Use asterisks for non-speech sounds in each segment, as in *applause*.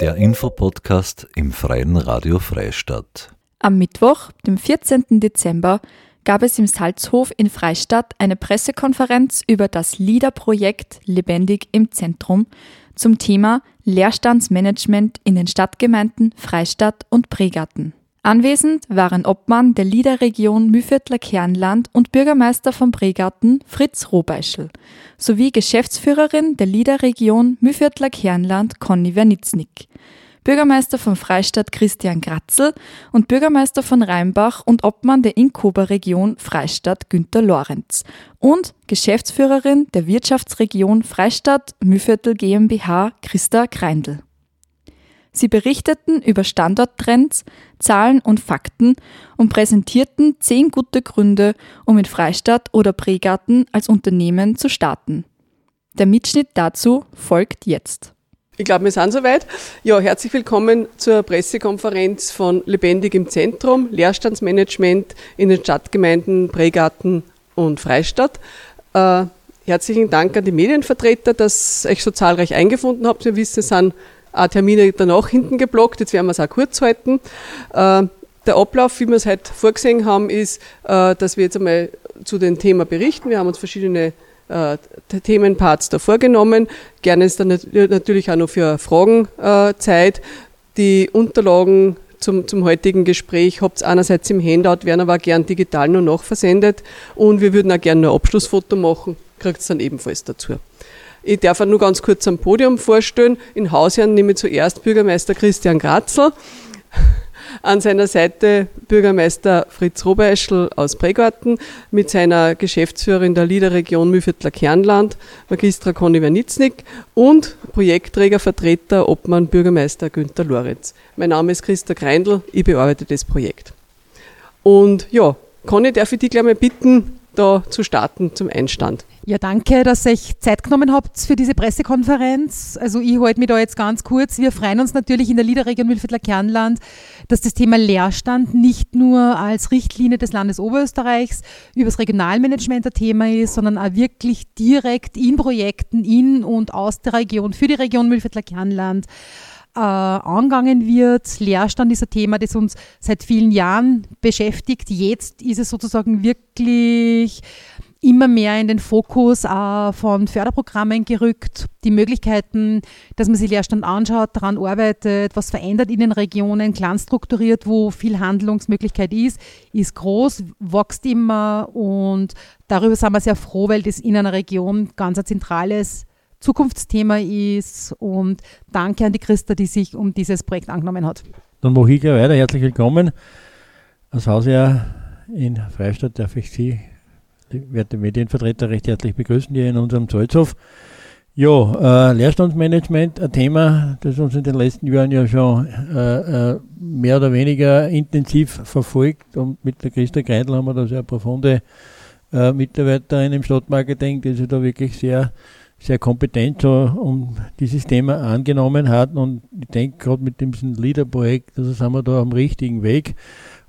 Der Infopodcast im Freien Radio Freistadt. Am Mittwoch, dem 14. Dezember, gab es im Salzhof in Freistadt eine Pressekonferenz über das LIDA-Projekt Lebendig im Zentrum zum Thema Leerstandsmanagement in den Stadtgemeinden Freistadt und Pregarten. Anwesend waren Obmann der LIDA-Region Mühviertler Kernland und Bürgermeister von Pregarten Fritz Robeischl sowie Geschäftsführerin der LIDA-Region Mühviertler Kernland Conny Wernitznik. Bürgermeister von Freistadt Christian Gratzel und Bürgermeister von Rheinbach und Obmann der Inkuba-Region Freistadt Günter Lorenz und Geschäftsführerin der Wirtschaftsregion Freistadt Mühviertel GmbH Christa Kreindl. Sie berichteten über Standorttrends, Zahlen und Fakten und präsentierten zehn gute Gründe, um in Freistadt oder Pregarten als Unternehmen zu starten. Der Mitschnitt dazu folgt jetzt. Ich glaube, wir sind soweit. Ja, herzlich willkommen zur Pressekonferenz von Lebendig im Zentrum, Leerstandsmanagement in den Stadtgemeinden Pregarten und Freistadt. Äh, herzlichen Dank an die Medienvertreter, dass euch so zahlreich eingefunden habt. Wir wissen, es sind Termine danach hinten geblockt, jetzt werden wir es auch kurz halten. Äh, der Ablauf, wie wir es heute vorgesehen haben, ist, äh, dass wir jetzt einmal zu den Themen berichten. Wir haben uns verschiedene äh, Themenparts da vorgenommen. Gerne ist dann natürlich auch noch für Fragen äh, Zeit. Die Unterlagen zum, zum heutigen Gespräch habt ihr einerseits im Handout, werden aber auch gern digital noch nachversendet und wir würden auch gerne ein Abschlussfoto machen, kriegt es dann ebenfalls dazu. Ich darf auch nur ganz kurz am Podium vorstellen. In Hausherren nehme ich zuerst Bürgermeister Christian Gratzel. An seiner Seite Bürgermeister Fritz Robeischl aus Pregarten mit seiner Geschäftsführerin der Liederregion Mühviertler Kernland, Magistra Conny Wernitznik und Projektträgervertreter Obmann Bürgermeister Günter Lorenz. Mein Name ist Christa Greindl, ich bearbeite das Projekt. Und ja, Conny, darf ich dich gleich mal bitten, da zu starten zum Einstand. Ja, danke, dass ihr euch Zeit genommen habt für diese Pressekonferenz. Also ich halte mich da jetzt ganz kurz. Wir freuen uns natürlich in der Liederregion Mühlviertler Kernland, dass das Thema Leerstand nicht nur als Richtlinie des Landes Oberösterreichs über das Regionalmanagement ein Thema ist, sondern auch wirklich direkt in Projekten in und aus der Region für die Region Mühlviertler Kernland äh, angegangen wird. Leerstand ist ein Thema, das uns seit vielen Jahren beschäftigt. Jetzt ist es sozusagen wirklich immer mehr in den Fokus äh, von Förderprogrammen gerückt. Die Möglichkeiten, dass man sich Leerstand anschaut, daran arbeitet, was verändert in den Regionen, klein strukturiert, wo viel Handlungsmöglichkeit ist, ist groß, wächst immer und darüber sind wir sehr froh, weil das in einer Region ganz ein zentrales Zukunftsthema ist und danke an die Christa, die sich um dieses Projekt angenommen hat. Dann mache ich gleich weiter. Herzlich willkommen. Als Hausjahr in Freistadt darf ich Sie, werte Medienvertreter, recht herzlich begrüßen hier in unserem Zollhof. Ja, äh, Leerstandsmanagement, ein Thema, das uns in den letzten Jahren ja schon äh, äh, mehr oder weniger intensiv verfolgt und mit der Christa Greidl haben wir da sehr profunde äh, Mitarbeiterin im Stadtmarketing, die sich da wirklich sehr sehr kompetent so um dieses Thema angenommen hat. Und ich denke, gerade mit diesem Leader-Projekt, also sind wir da am richtigen Weg.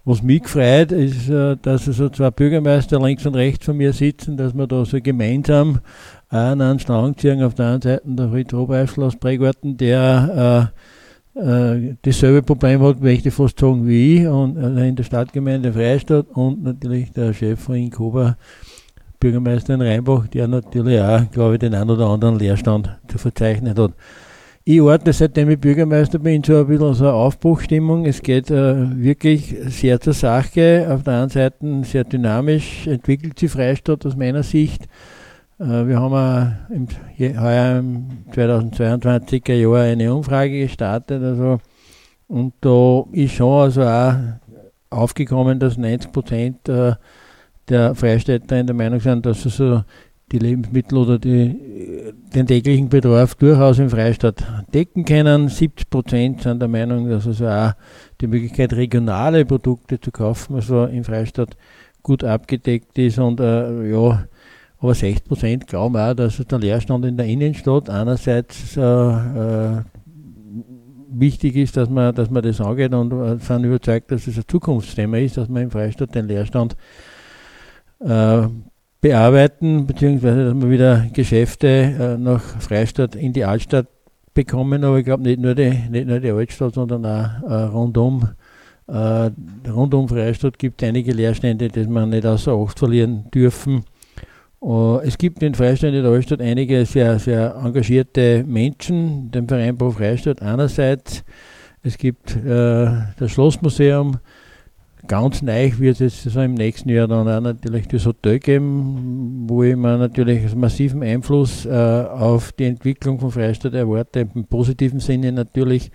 Was mich freut, ist, äh, dass so zwei Bürgermeister links und rechts von mir sitzen, dass wir da so gemeinsam an einen Strang ziehen. Auf der einen Seite der Fritz Robeischl aus Prägarten, der äh, äh, dasselbe Problem hat, möchte ich fast sagen, wie ich, und äh, in der Stadtgemeinde Freistadt und natürlich der Chef von Inkoba, Bürgermeister in Rheinbach, der natürlich auch, glaube ich, den einen oder anderen Leerstand zu verzeichnen hat. Ich ordne, seitdem ich Bürgermeister bin, so ein bisschen so eine Aufbruchstimmung. Es geht äh, wirklich sehr zur Sache. Auf der einen Seite sehr dynamisch entwickelt sich Freistadt aus meiner Sicht. Äh, wir haben im, heuer im 2022er Jahr eine Umfrage gestartet. Also, und da ist schon also auch aufgekommen, dass 90 Prozent äh, der Freistädter in der Meinung sind, dass sie so die Lebensmittel oder die, den täglichen Bedarf durchaus in Freistadt decken können. 70 Prozent sind der Meinung, dass also auch die Möglichkeit, regionale Produkte zu kaufen, also in Freistadt gut abgedeckt ist. Und äh, ja, aber 60 Prozent glauben auch, dass der Leerstand in der Innenstadt einerseits äh, äh, wichtig ist, dass man, dass man das angeht und äh, sind überzeugt, dass es ein Zukunftsthema ist, dass man in Freistadt den Leerstand äh, bearbeiten, beziehungsweise dass man wieder Geschäfte äh, nach Freistadt in die Altstadt bekommen, aber ich glaube nicht nur die, nicht nur die Altstadt, sondern auch äh, rundum. Äh, rund um Freistadt gibt es einige Leerstände, die man nicht außer Acht verlieren dürfen. Uh, es gibt in Freistadt in der Altstadt einige sehr, sehr engagierte Menschen, den Verein Pro Freistadt einerseits. Es gibt äh, das Schlossmuseum, ganz neu wird es so im nächsten Jahr dann auch natürlich das Hotel geben, wo ich mir natürlich massiven Einfluss äh, auf die Entwicklung von Freistadt erwarte, im positiven Sinne natürlich.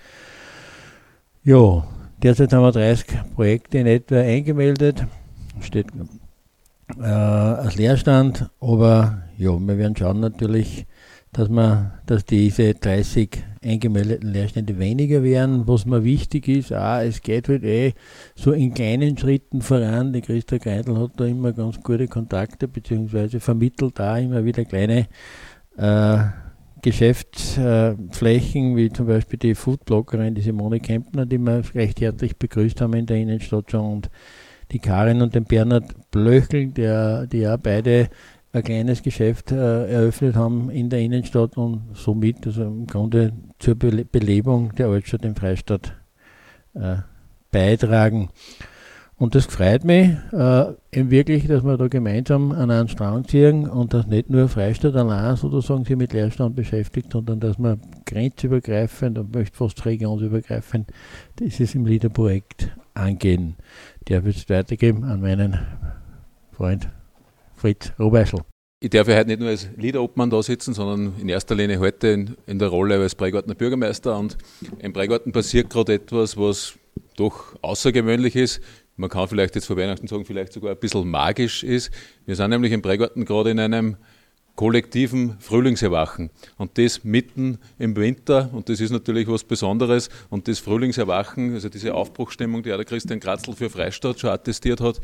Ja, derzeit haben wir 30 Projekte in etwa eingemeldet. Steht äh, als Leerstand, aber ja, wir werden schauen natürlich, dass, man, dass diese 30 eingemeldeten Leerstände weniger werden. Was mir wichtig ist, auch, es geht halt eh so in kleinen Schritten voran. Die Christa Greidel hat da immer ganz gute Kontakte, beziehungsweise vermittelt da immer wieder kleine äh, Geschäftsflächen, wie zum Beispiel die Foodbloggerin, die Simone Kempner, die wir recht herzlich begrüßt haben in der Innenstadt schon und die Karin und den Bernhard Blöchel, der, die ja beide ein kleines Geschäft äh, eröffnet haben in der Innenstadt und somit also im Grunde zur Be Belebung der Altstadt in Freistadt äh, beitragen. Und das freut mich äh, eben wirklich, dass wir da gemeinsam an einen Strang ziehen und dass nicht nur Freistadt allein sozusagen sich mit Leerstand beschäftigt, sondern dass wir grenzübergreifend und möchte fast regionsübergreifend dieses im LIDA-Projekt angehen. Der wird es weitergeben an meinen Freund Fritz Robeischl. Ich darf ja heute nicht nur als Leader-Obmann da sitzen, sondern in erster Linie heute in, in der Rolle als Breigartner Bürgermeister. Und im Breigarten passiert gerade etwas, was doch außergewöhnlich ist. Man kann vielleicht jetzt vor Weihnachten sagen, vielleicht sogar ein bisschen magisch ist. Wir sind nämlich im Breigarten gerade in einem kollektiven Frühlingserwachen. Und das mitten im Winter, und das ist natürlich was Besonderes. Und das Frühlingserwachen, also diese Aufbruchstimmung, die auch der Christian Kratzl für Freistadt schon attestiert hat,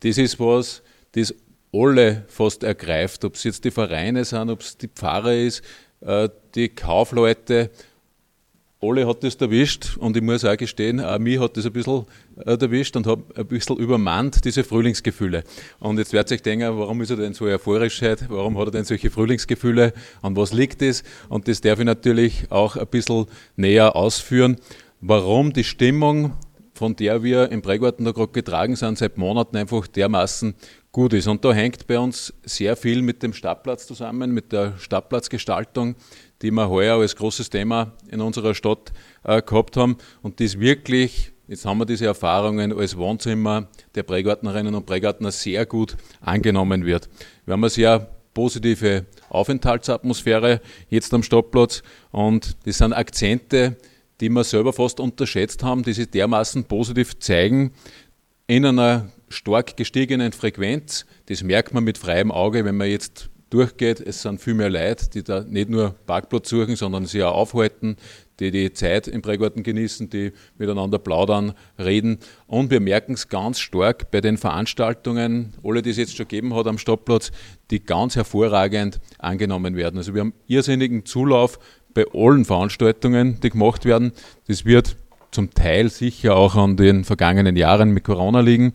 das ist was, das alle fast ergreift, ob es jetzt die Vereine sind, ob es die Pfarrer ist, äh, die Kaufleute, alle hat das erwischt und ich muss auch gestehen, auch mich hat das ein bisschen äh, erwischt und habe ein bisschen übermannt, diese Frühlingsgefühle. Und jetzt werdet ihr euch denken, warum ist er denn so euphorisch heute? Warum hat er denn solche Frühlingsgefühle? An was liegt es? Und das darf ich natürlich auch ein bisschen näher ausführen, warum die Stimmung, von der wir im Prägarten da gerade getragen sind, seit Monaten einfach dermaßen gut ist. Und da hängt bei uns sehr viel mit dem Stadtplatz zusammen, mit der Stadtplatzgestaltung, die wir heuer als großes Thema in unserer Stadt äh, gehabt haben und das wirklich, jetzt haben wir diese Erfahrungen als Wohnzimmer der Prägartnerinnen und Prägartner sehr gut angenommen wird. Wir haben eine sehr positive Aufenthaltsatmosphäre jetzt am Stadtplatz und das sind Akzente, die wir selber fast unterschätzt haben, die sich dermaßen positiv zeigen in einer stark gestiegenen Frequenz. Das merkt man mit freiem Auge, wenn man jetzt durchgeht. Es sind viel mehr Leute, die da nicht nur Parkplatz suchen, sondern sich auch aufhalten, die die Zeit im Prägarten genießen, die miteinander plaudern, reden. Und wir merken es ganz stark bei den Veranstaltungen, alle, die es jetzt schon gegeben hat am Stadtplatz, die ganz hervorragend angenommen werden. Also wir haben irrsinnigen Zulauf bei allen Veranstaltungen, die gemacht werden. Das wird zum Teil sicher auch an den vergangenen Jahren mit Corona liegen.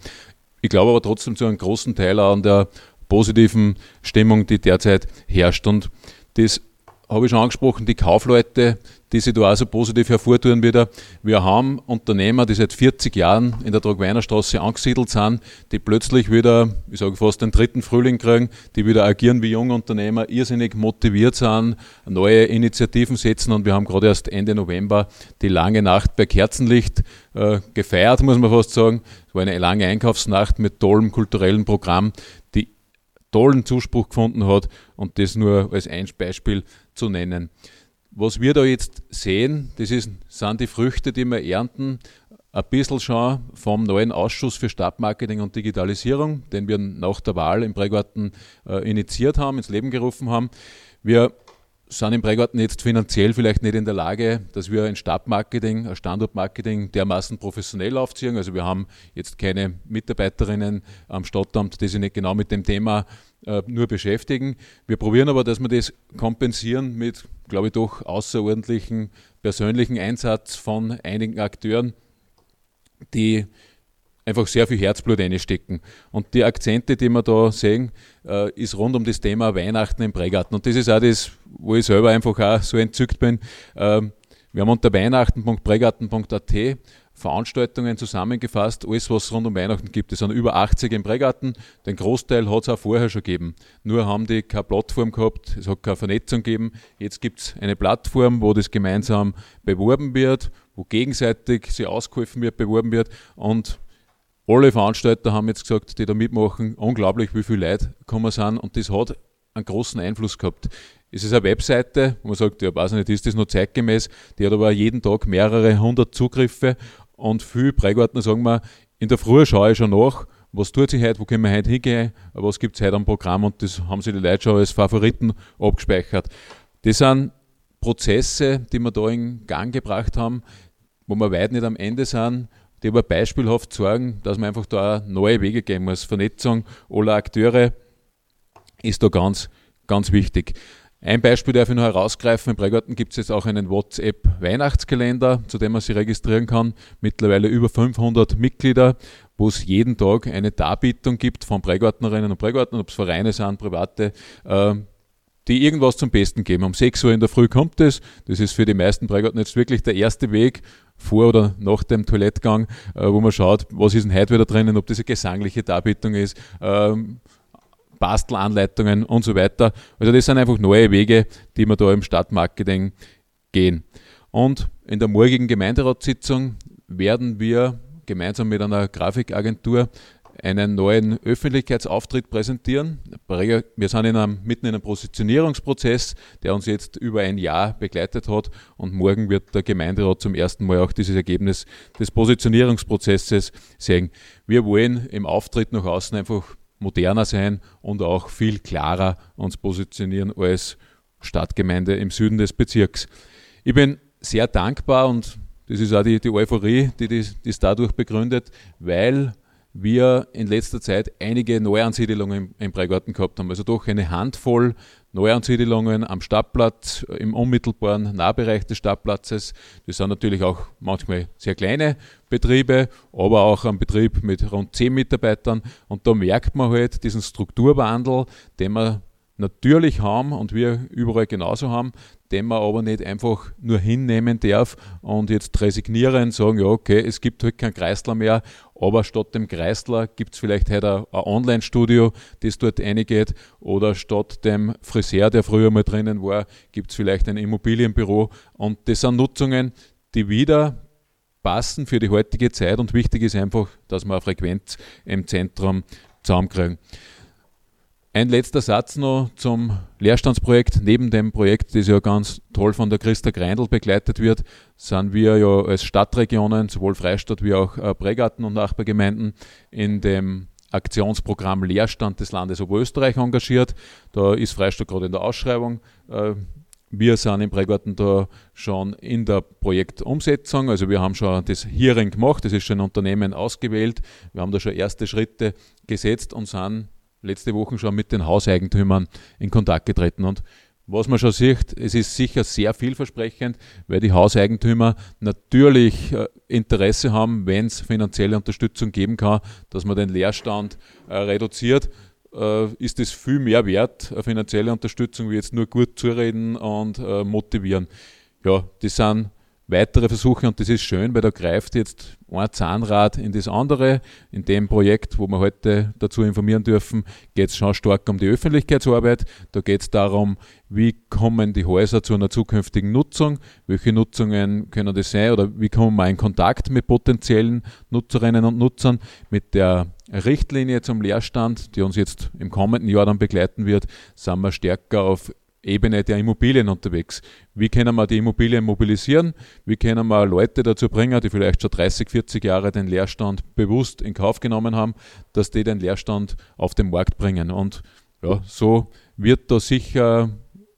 Ich glaube aber trotzdem zu einem großen Teil an der positiven Stimmung, die derzeit herrscht. Und das habe ich schon angesprochen, die Kaufleute, die sich da auch so positiv hervortun wieder. Wir haben Unternehmer, die seit 40 Jahren in der Tragweiner angesiedelt sind, die plötzlich wieder, ich sage fast den dritten Frühling kriegen, die wieder agieren wie junge Unternehmer, irrsinnig motiviert sind, neue Initiativen setzen und wir haben gerade erst Ende November die lange Nacht bei Kerzenlicht äh, gefeiert, muss man fast sagen. Es war eine lange Einkaufsnacht mit tollem kulturellen Programm, die tollen Zuspruch gefunden hat und das nur als ein Beispiel zu nennen. Was wir da jetzt sehen, das ist, sind die Früchte, die wir ernten, ein bisschen schon vom neuen Ausschuss für Stadtmarketing und Digitalisierung, den wir nach der Wahl im Prägarten äh, initiiert haben, ins Leben gerufen haben. Wir sind im Prägarten jetzt finanziell vielleicht nicht in der Lage, dass wir ein Stadtmarketing, ein Standortmarketing dermaßen professionell aufziehen. Also wir haben jetzt keine Mitarbeiterinnen am Stadtamt, die sich nicht genau mit dem Thema äh, nur beschäftigen. Wir probieren aber, dass wir das kompensieren mit, glaube ich, doch außerordentlichen persönlichen Einsatz von einigen Akteuren, die einfach sehr viel Herzblut einstecken. Und die Akzente, die wir da sehen, äh, ist rund um das Thema Weihnachten im Prägarten. Und das ist auch das, wo ich selber einfach auch so entzückt bin. Ähm, wir haben unter weihnachten.prägarten.at Veranstaltungen zusammengefasst, alles was es rund um Weihnachten gibt. Es sind über 80 im Prägarten. Den Großteil hat es auch vorher schon gegeben. Nur haben die keine Plattform gehabt, es hat keine Vernetzung gegeben. Jetzt gibt es eine Plattform, wo das gemeinsam beworben wird, wo gegenseitig sie ausgeholfen wird, beworben wird und alle Veranstalter haben jetzt gesagt, die da mitmachen, unglaublich, wie viele Leute gekommen sind und das hat einen großen Einfluss gehabt. Es ist eine Webseite, wo man sagt, ja, weiß nicht, ist das noch zeitgemäß? Die hat aber jeden Tag mehrere hundert Zugriffe und viele Prägartner sagen mir, in der Früh schaue ich schon nach, was tut sich heute, wo können wir heute hingehen, was gibt es heute am Programm und das haben sich die Leute schon als Favoriten abgespeichert. Das sind Prozesse, die wir da in Gang gebracht haben, wo wir weit nicht am Ende sind, die aber beispielhaft sorgen, dass man einfach da neue Wege gehen muss. Vernetzung aller Akteure ist da ganz, ganz wichtig. Ein Beispiel darf ich noch herausgreifen. Im Prägarten gibt es jetzt auch einen WhatsApp-Weihnachtskalender, zu dem man sich registrieren kann. Mittlerweile über 500 Mitglieder, wo es jeden Tag eine Darbietung gibt von Prägartnerinnen und Prägartnern, ob es Vereine sind, private, äh, die irgendwas zum Besten geben. Um 6 Uhr in der Früh kommt es. Das ist für die meisten Prägarten jetzt wirklich der erste Weg vor oder nach dem Toilettgang, äh, wo man schaut, was ist denn heute wieder drinnen, ob das eine gesangliche Darbietung ist, ähm, Bastelanleitungen und so weiter. Also das sind einfach neue Wege, die wir da im Stadtmarketing gehen. Und in der morgigen Gemeinderatssitzung werden wir gemeinsam mit einer Grafikagentur einen neuen Öffentlichkeitsauftritt präsentieren. Wir sind in einem, mitten in einem Positionierungsprozess, der uns jetzt über ein Jahr begleitet hat und morgen wird der Gemeinderat zum ersten Mal auch dieses Ergebnis des Positionierungsprozesses sehen. Wir wollen im Auftritt nach außen einfach moderner sein und auch viel klarer uns positionieren als Stadtgemeinde im Süden des Bezirks. Ich bin sehr dankbar und das ist auch die, die Euphorie, die das dadurch begründet, weil wir in letzter Zeit einige Neuansiedelungen im, Preigarten gehabt haben. Also doch eine Handvoll Neuansiedelungen am Stadtplatz, im unmittelbaren Nahbereich des Stadtplatzes. Das sind natürlich auch manchmal sehr kleine Betriebe, aber auch ein Betrieb mit rund zehn Mitarbeitern. Und da merkt man halt diesen Strukturwandel, den wir natürlich haben und wir überall genauso haben, den man aber nicht einfach nur hinnehmen darf und jetzt resignieren, sagen, ja, okay, es gibt halt keinen Kreisler mehr, aber statt dem Kreisler gibt es vielleicht heute ein Online-Studio, das dort reingeht, oder statt dem Friseur, der früher mal drinnen war, gibt es vielleicht ein Immobilienbüro und das sind Nutzungen, die wieder passen für die heutige Zeit und wichtig ist einfach, dass wir eine Frequenz im Zentrum zusammenkriegen. Ein letzter Satz noch zum Leerstandsprojekt. Neben dem Projekt, das ja ganz toll von der Christa Greindl begleitet wird, sind wir ja als Stadtregionen, sowohl Freistadt wie auch äh, Prägarten und Nachbargemeinden, in dem Aktionsprogramm Leerstand des Landes Oberösterreich engagiert. Da ist Freistadt gerade in der Ausschreibung. Äh, wir sind im Prägarten da schon in der Projektumsetzung. Also wir haben schon das Hearing gemacht, das ist schon ein Unternehmen ausgewählt. Wir haben da schon erste Schritte gesetzt und sind letzte Woche schon mit den Hauseigentümern in Kontakt getreten. Und was man schon sieht, es ist sicher sehr vielversprechend, weil die Hauseigentümer natürlich äh, Interesse haben, wenn es finanzielle Unterstützung geben kann, dass man den Leerstand äh, reduziert. Äh, ist es viel mehr wert, finanzielle Unterstützung, wie jetzt nur gut zureden und motivieren. Ja, das sind weitere Versuche und das ist schön, weil da greift jetzt ein Zahnrad in das andere. In dem Projekt, wo wir heute dazu informieren dürfen, geht es schon stark um die Öffentlichkeitsarbeit. Da geht es darum, wie kommen die Häuser zu einer zukünftigen Nutzung, welche Nutzungen können das sein oder wie kommen wir in Kontakt mit potenziellen Nutzerinnen und Nutzern, mit der Richtlinie zum Leerstand, die uns jetzt im kommenden Jahr dann begleiten wird, sind wir stärker auf Ebene der Immobilien unterwegs. Wie können wir die Immobilien mobilisieren? Wie können wir Leute dazu bringen, die vielleicht schon 30, 40 Jahre den Leerstand bewusst in Kauf genommen haben, dass die den Leerstand auf den Markt bringen? Und ja, so wird da sicher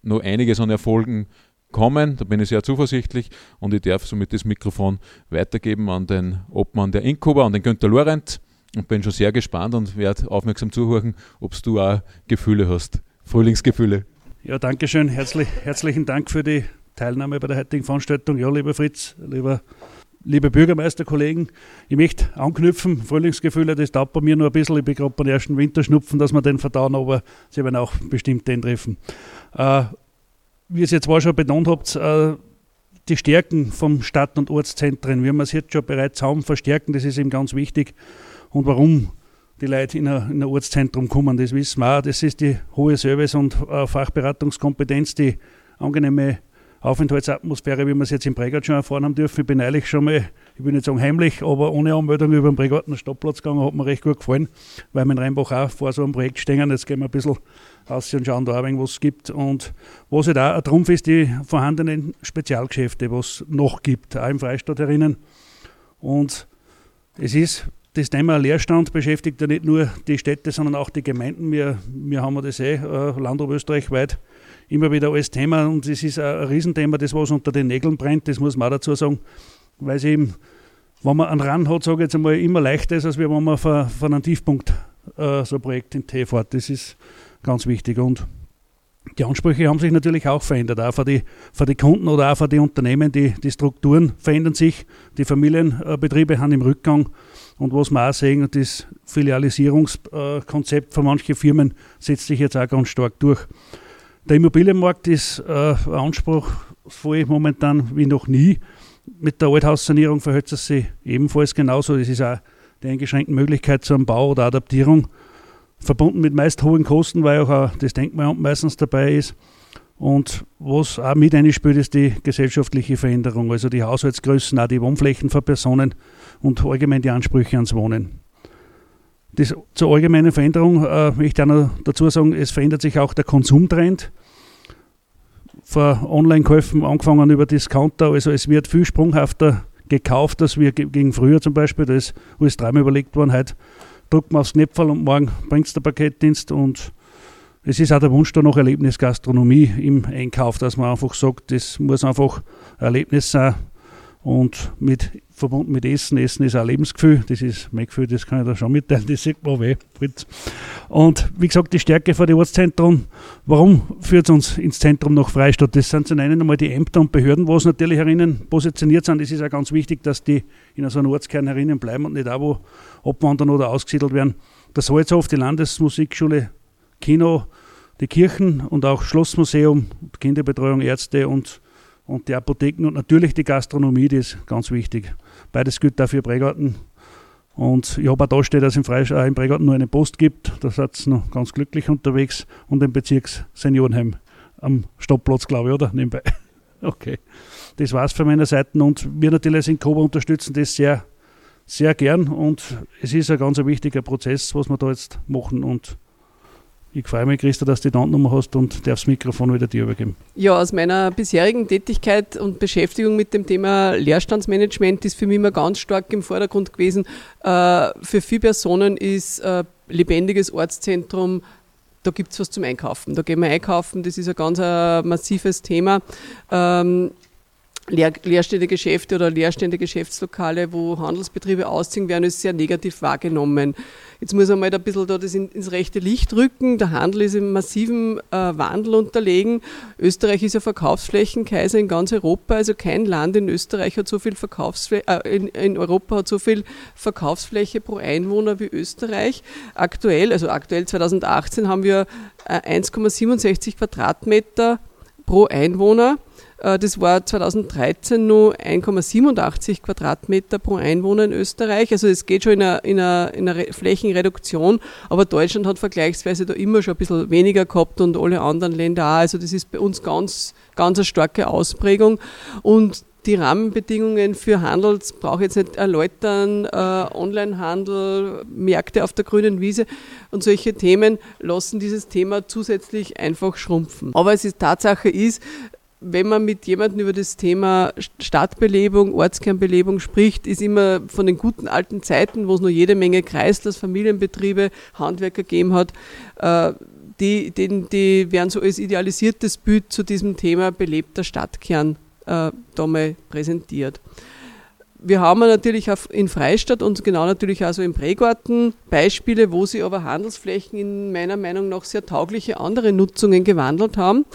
noch einiges an Erfolgen kommen. Da bin ich sehr zuversichtlich und ich darf somit das Mikrofon weitergeben an den Obmann der Inkuba, an den Günter Lorenz und bin schon sehr gespannt und werde aufmerksam zuhören, ob du auch Gefühle hast. Frühlingsgefühle. Ja, danke schön. Herzlich, herzlichen Dank für die Teilnahme bei der heutigen Veranstaltung. Ja, lieber Fritz, lieber liebe Bürgermeisterkollegen, ich möchte anknüpfen, Frühlingsgefühle, das dauert bei mir nur ein bisschen, ich bin gerade beim ersten Winterschnupfen, dass wir den verdauen, aber Sie werden auch bestimmt den treffen. Äh, wie es jetzt zwar schon betont habt, äh, die Stärken vom Stadt- und Ortszentren, wie wir es jetzt schon bereits haben, verstärken, das ist eben ganz wichtig. Und warum die Leute in ein, in ein Ortszentrum kommen, das wissen wir auch. Das ist die hohe Service- und äh, Fachberatungskompetenz, die angenehme Aufenthaltsatmosphäre, wie wir es jetzt im Prägart schon erfahren haben dürfen. Ich bin eigentlich schon mal, ich will nicht sagen heimlich, aber ohne Anmeldung über den Prägarten Stadtplatz gegangen, hat mir recht gut gefallen, weil wir in Rheinbach auch vor so einem Projekt stehen. Jetzt gehen wir ein bisschen raus und schauen da auch, was es gibt. Und was halt auch ein Trumpf ist, die vorhandenen Spezialgeschäfte, was es noch gibt, auch im Freistaat herinnen. Und es ist das Thema Leerstand beschäftigt ja nicht nur die Städte, sondern auch die Gemeinden. Wir, wir haben das eh äh, Land österreichweit immer wieder als Thema und es ist ein Riesenthema, das was unter den Nägeln brennt, das muss man auch dazu sagen, weil es eben, wenn man einen Rand hat, sage ich jetzt einmal, immer leichter ist, als wenn man von, von einem Tiefpunkt äh, so ein Projekt in T fährt. Das ist ganz wichtig und die Ansprüche haben sich natürlich auch verändert, auch für die, für die Kunden oder auch für die Unternehmen. Die, die Strukturen verändern sich, die Familienbetriebe haben im Rückgang. Und was wir auch sehen, das Filialisierungskonzept von manchen Firmen setzt sich jetzt auch ganz stark durch. Der Immobilienmarkt ist äh, anspruchsvoll momentan wie noch nie. Mit der Althaussanierung verhält es sich ebenfalls genauso. Das ist auch die eingeschränkte Möglichkeit zum Bau oder Adaptierung, verbunden mit meist hohen Kosten, weil auch das Denkmalamt meistens dabei ist. Und was auch mit einspielt, ist die gesellschaftliche Veränderung, also die Haushaltsgrößen, auch die Wohnflächen für Personen und allgemein die Ansprüche ans Wohnen. Das, zur allgemeinen Veränderung äh, möchte ich auch noch dazu sagen, es verändert sich auch der Konsumtrend von Online-Käufen angefangen über Discounter. Also es wird viel sprunghafter gekauft, als wir gegen früher zum Beispiel. Da ist alles dreimal überlegt worden. Heute druckt man aufs Knäpferl und morgen bringt es der Paketdienst. Und es ist auch der Wunsch da nach Erlebnisgastronomie im Einkauf, dass man einfach sagt, das muss einfach ein Erlebnis sein. Und mit, verbunden mit Essen, Essen ist auch Lebensgefühl. Das ist mein Gefühl, das kann ich da schon mitteilen, das sieht man weh. Und wie gesagt, die Stärke von den Ortszentren, warum führt es uns ins Zentrum nach Freistadt? Das sind zum einen einmal die Ämter und Behörden, wo es natürlich herinnen positioniert sind. Es ist auch ganz wichtig, dass die in so einem Ortskern herinnen bleiben und nicht auch wo abwandern oder ausgesiedelt werden. Der Salzhof, die Landesmusikschule, Kino, die Kirchen und auch Schlossmuseum, Kinderbetreuung, Ärzte und und die Apotheken und natürlich die Gastronomie, die ist ganz wichtig. Beides gilt dafür Prägarten. Und ich habe auch da steht, dass es im, äh, Prägarten nur eine Post gibt. Da seid ihr noch ganz glücklich unterwegs. Und im Bezirksseniorenheim am Stoppplatz, glaube ich, oder? Nebenbei. *laughs* Okay. Das war's von meiner Seite. Und wir natürlich als Inkoba unterstützen das sehr, sehr gern. Und es ist ein ganz wichtiger Prozess, was wir da jetzt machen. Und ich freue mich, Christa, dass du die Handnummer hast und darf das Mikrofon wieder dir übergeben. Ja, aus meiner bisherigen Tätigkeit und Beschäftigung mit dem Thema Leerstandsmanagement ist für mich immer ganz stark im Vordergrund gewesen. Äh, für viele Personen ist äh, lebendiges Ortszentrum da gibt es was zum Einkaufen. Da gehen wir einkaufen, das ist ein ganz ein massives Thema. Ähm, Leer, leerstehende Geschäfte oder leerstehende Geschäftslokale, wo Handelsbetriebe ausziehen werden, ist sehr negativ wahrgenommen. Jetzt muss man mal ein bisschen da das ins rechte Licht rücken. Der Handel ist im massiven äh, Wandel unterlegen. Österreich ist ja Verkaufsflächenkaiser in ganz Europa. Also kein Land in Österreich hat so viel Verkaufsfläche, äh, in, in Europa hat so viel Verkaufsfläche pro Einwohner wie Österreich. Aktuell, also aktuell 2018 haben wir äh, 1,67 Quadratmeter pro Einwohner. Äh, das war 2013 nur 1,87 Quadratmeter pro Einwohner in Österreich. Also es geht schon in einer, in, einer, in einer Flächenreduktion, aber Deutschland hat vergleichsweise da immer schon ein bisschen weniger gehabt und alle anderen Länder auch. Also das ist bei uns ganz, ganz eine starke Ausprägung. Und die Rahmenbedingungen für Handel brauche ich jetzt nicht erläutern, äh, Onlinehandel, Märkte auf der grünen Wiese und solche Themen lassen dieses Thema zusätzlich einfach schrumpfen. Aber es ist Tatsache ist, wenn man mit jemandem über das Thema Stadtbelebung, Ortskernbelebung spricht, ist immer von den guten alten Zeiten, wo es noch jede Menge Kreislers, Familienbetriebe, Handwerker gegeben hat, äh, die, die, die werden so als idealisiertes Bild zu diesem Thema belebter Stadtkern äh, da mal präsentiert. wir haben natürlich in Freistadt und genau natürlich also im Prägarten Beispiele, wo sie aber Handelsflächen in meiner Meinung nach sehr taugliche andere Nutzungen gewandelt haben.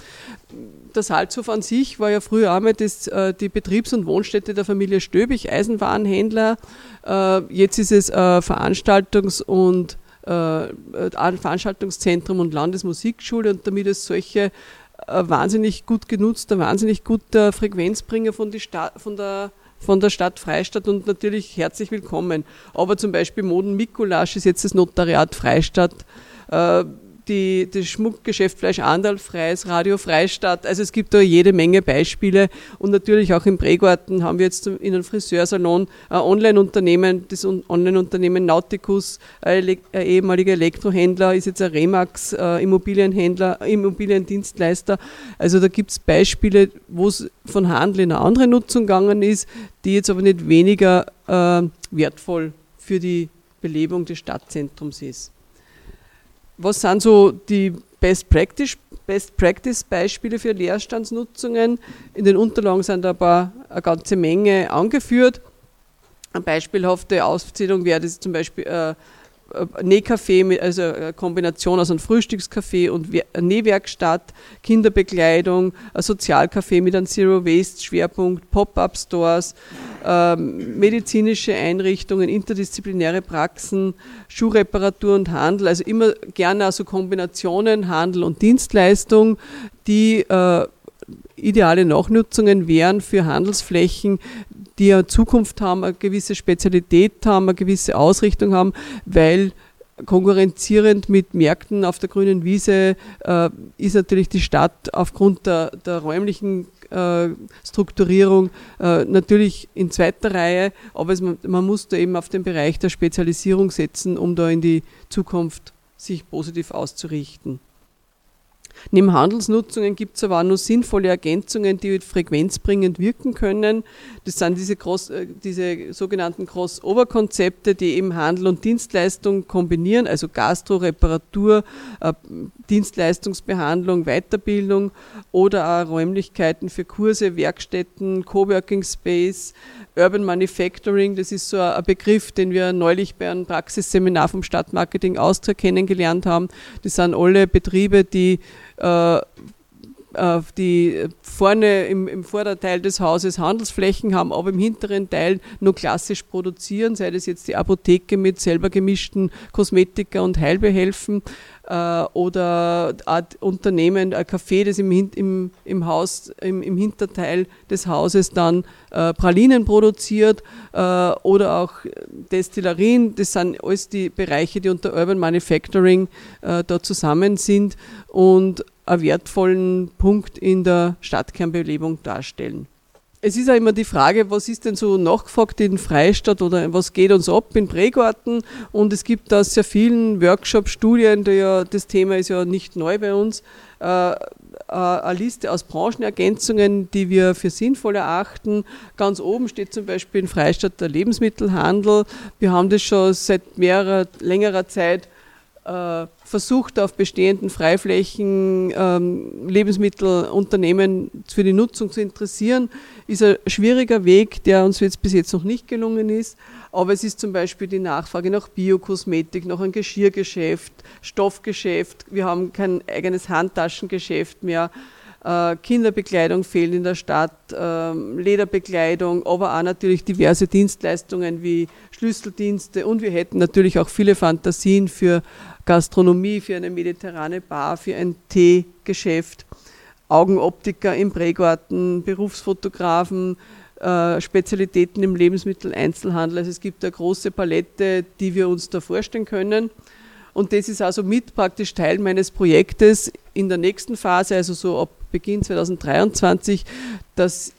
Der Salzhof an sich war ja früher auch mal das, äh, die Betriebs- und Wohnstätte der Familie Stöbig, Eisenwarenhändler. Äh, jetzt ist es Veranstaltungs- und Veranstaltungszentrum und Landesmusikschule und damit es solche wahnsinnig gut genutzter, wahnsinnig guter Frequenzbringer von, die von der von der Stadt Freistadt und natürlich herzlich willkommen. Aber zum Beispiel Moden Mikulasch ist jetzt das Notariat Freistadt. Äh, die, das Schmuckgeschäft Fleisch Andal Freies, Radio Freistadt. Also es gibt da jede Menge Beispiele und natürlich auch im Prägarten haben wir jetzt in einem Friseursalon ein Online-Unternehmen, das Online-Unternehmen Nauticus, ein, ehemaliger Elektrohändler, ist jetzt ein Remax äh, Immobilienhändler, Immobiliendienstleister. Also da gibt es Beispiele, wo es von Handel in eine andere Nutzung gegangen ist, die jetzt aber nicht weniger äh, wertvoll für die Belebung des Stadtzentrums ist. Was sind so die Best Practice, Best Practice Beispiele für Leerstandsnutzungen? In den Unterlagen sind aber eine ganze Menge angeführt. Eine beispielhafte Aufzählung wäre das zum Beispiel äh, Nähcafé, also eine Kombination aus einem Frühstückscafé und Nähwerkstatt, Kinderbekleidung, ein Sozialcafé mit einem Zero Waste Schwerpunkt, Pop-up Stores, ähm, medizinische Einrichtungen, interdisziplinäre Praxen, Schuhreparatur und Handel, also immer gerne also Kombinationen Handel und Dienstleistung, die äh, ideale Nachnutzungen wären für Handelsflächen, die eine Zukunft haben, eine gewisse Spezialität haben, eine gewisse Ausrichtung haben, weil konkurrenzierend mit Märkten auf der grünen Wiese äh, ist natürlich die Stadt aufgrund der, der räumlichen äh, Strukturierung äh, natürlich in zweiter Reihe, aber es, man muss da eben auf den Bereich der Spezialisierung setzen, um da in die Zukunft sich positiv auszurichten. Neben Handelsnutzungen gibt es aber auch noch sinnvolle Ergänzungen, die frequenzbringend wirken können. Das sind diese, Cross, äh, diese sogenannten Cross-Over-Konzepte, die eben Handel und Dienstleistung kombinieren, also Gastro, Reparatur, äh, Dienstleistungsbehandlung, Weiterbildung oder auch Räumlichkeiten für Kurse, Werkstätten, Coworking Space, Urban Manufacturing, das ist so ein Begriff, den wir neulich bei einem Praxisseminar vom Stadtmarketing Austria kennengelernt haben. Das sind alle Betriebe, die äh, die vorne im, im Vorderteil des Hauses Handelsflächen haben, aber im hinteren Teil nur klassisch produzieren, sei das jetzt die Apotheke mit selber gemischten Kosmetika und Heilbehelfen äh, oder Unternehmen, ein Café, das im, im, im Haus, im, im Hinterteil des Hauses dann äh, Pralinen produziert äh, oder auch Destillerien. Das sind alles die Bereiche, die unter Urban Manufacturing da zusammen sind und einen wertvollen Punkt in der Stadtkernbelebung darstellen. Es ist ja immer die Frage, was ist denn so nachgefragt in Freistadt oder was geht uns ab in Prägarten? Und es gibt da sehr vielen Workshops, Studien, ja, das Thema ist ja nicht neu bei uns, äh, äh, eine Liste aus Branchenergänzungen, die wir für sinnvoll erachten. Ganz oben steht zum Beispiel in Freistadt der Lebensmittelhandel. Wir haben das schon seit mehrerer, längerer Zeit versucht, auf bestehenden Freiflächen ähm, Lebensmittelunternehmen für die Nutzung zu interessieren, ist ein schwieriger Weg, der uns jetzt bis jetzt noch nicht gelungen ist. Aber es ist zum Beispiel die Nachfrage nach Biokosmetik, nach einem Geschirrgeschäft, Stoffgeschäft. Wir haben kein eigenes Handtaschengeschäft mehr. Äh, Kinderbekleidung fehlt in der Stadt, ähm, Lederbekleidung, aber auch natürlich diverse Dienstleistungen wie Schlüsseldienste und wir hätten natürlich auch viele Fantasien für Gastronomie, für eine mediterrane Bar, für ein Teegeschäft, Augenoptiker im Prägarten, Berufsfotografen, äh, Spezialitäten im Lebensmitteleinzelhandel. Also es gibt eine große Palette, die wir uns da vorstellen können. Und das ist also mit praktisch Teil meines Projektes in der nächsten Phase, also so ab Beginn 2023, dass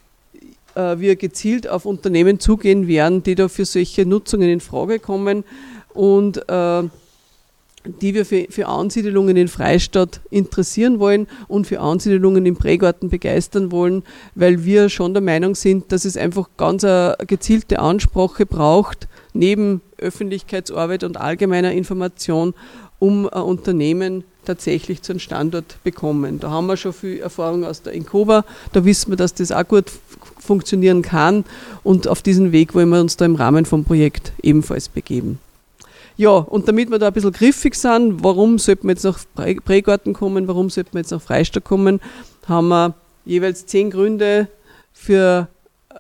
äh, wir gezielt auf Unternehmen zugehen werden, die da für solche Nutzungen in Frage kommen und äh, die wir für, für Ansiedelungen in Freistadt interessieren wollen und für Ansiedelungen im Prägarten begeistern wollen, weil wir schon der Meinung sind, dass es einfach ganz eine gezielte Ansprache braucht, neben Öffentlichkeitsarbeit und allgemeiner Information, um ein Unternehmen tatsächlich zu einem Standort bekommen. Da haben wir schon viel Erfahrung aus der Inkoba, da wissen wir, dass das auch gut funktionieren kann. Und auf diesen Weg wollen wir uns da im Rahmen vom Projekt ebenfalls begeben. Ja, und damit wir da ein bisschen griffig sind, warum sollten wir jetzt nach Prägarten kommen, warum sollten wir jetzt nach Freistadt kommen, haben wir jeweils zehn Gründe für,